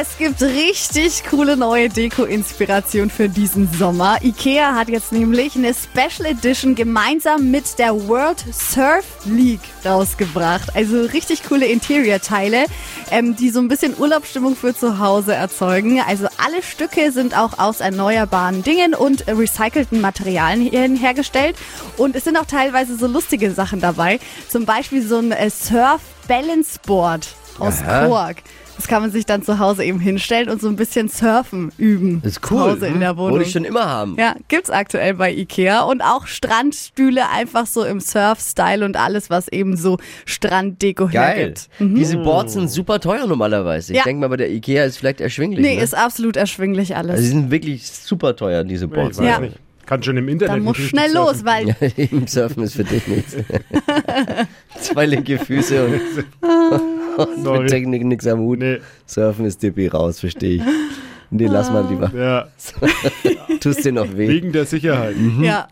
Es gibt richtig coole neue Deko-Inspiration für diesen Sommer. IKEA hat jetzt nämlich eine Special Edition gemeinsam mit der World Surf League rausgebracht. Also richtig coole Interior-Teile, ähm, die so ein bisschen Urlaubsstimmung für zu Hause erzeugen. Also alle Stücke sind auch aus erneuerbaren Dingen und recycelten Materialien hergestellt. Und es sind auch teilweise so lustige Sachen dabei. Zum Beispiel so ein äh, Surf-Balance-Board aus Aha. Kork. Das kann man sich dann zu Hause eben hinstellen und so ein bisschen surfen üben. Das ist Zu cool. Hause in der Wohnung. Wollte ich schon immer haben. Ja, gibt's aktuell bei Ikea und auch Strandstühle einfach so im Surf-Style und alles, was eben so Stranddeko Geil. hergibt. Diese Boards sind super teuer normalerweise. Ich Ja. denke mal, bei der Ikea ist vielleicht erschwinglich. Nee, ne? ist absolut erschwinglich also alles. die sind wirklich super teuer, diese Ich Boards. weiß Ja. nicht. Kann schon im Internet. Dann muss schnell richtig los, surfen. weil Ja, eben Surfen ist für dich nichts. Zwei linke Füße und Sorry. mit Technik nichts am Hut. Nee. Surfen ist Dippi raus, verstehe ich. Nee, lass mal lieber. Ja, Tust dir noch weh. wegen der Sicherheit. ja.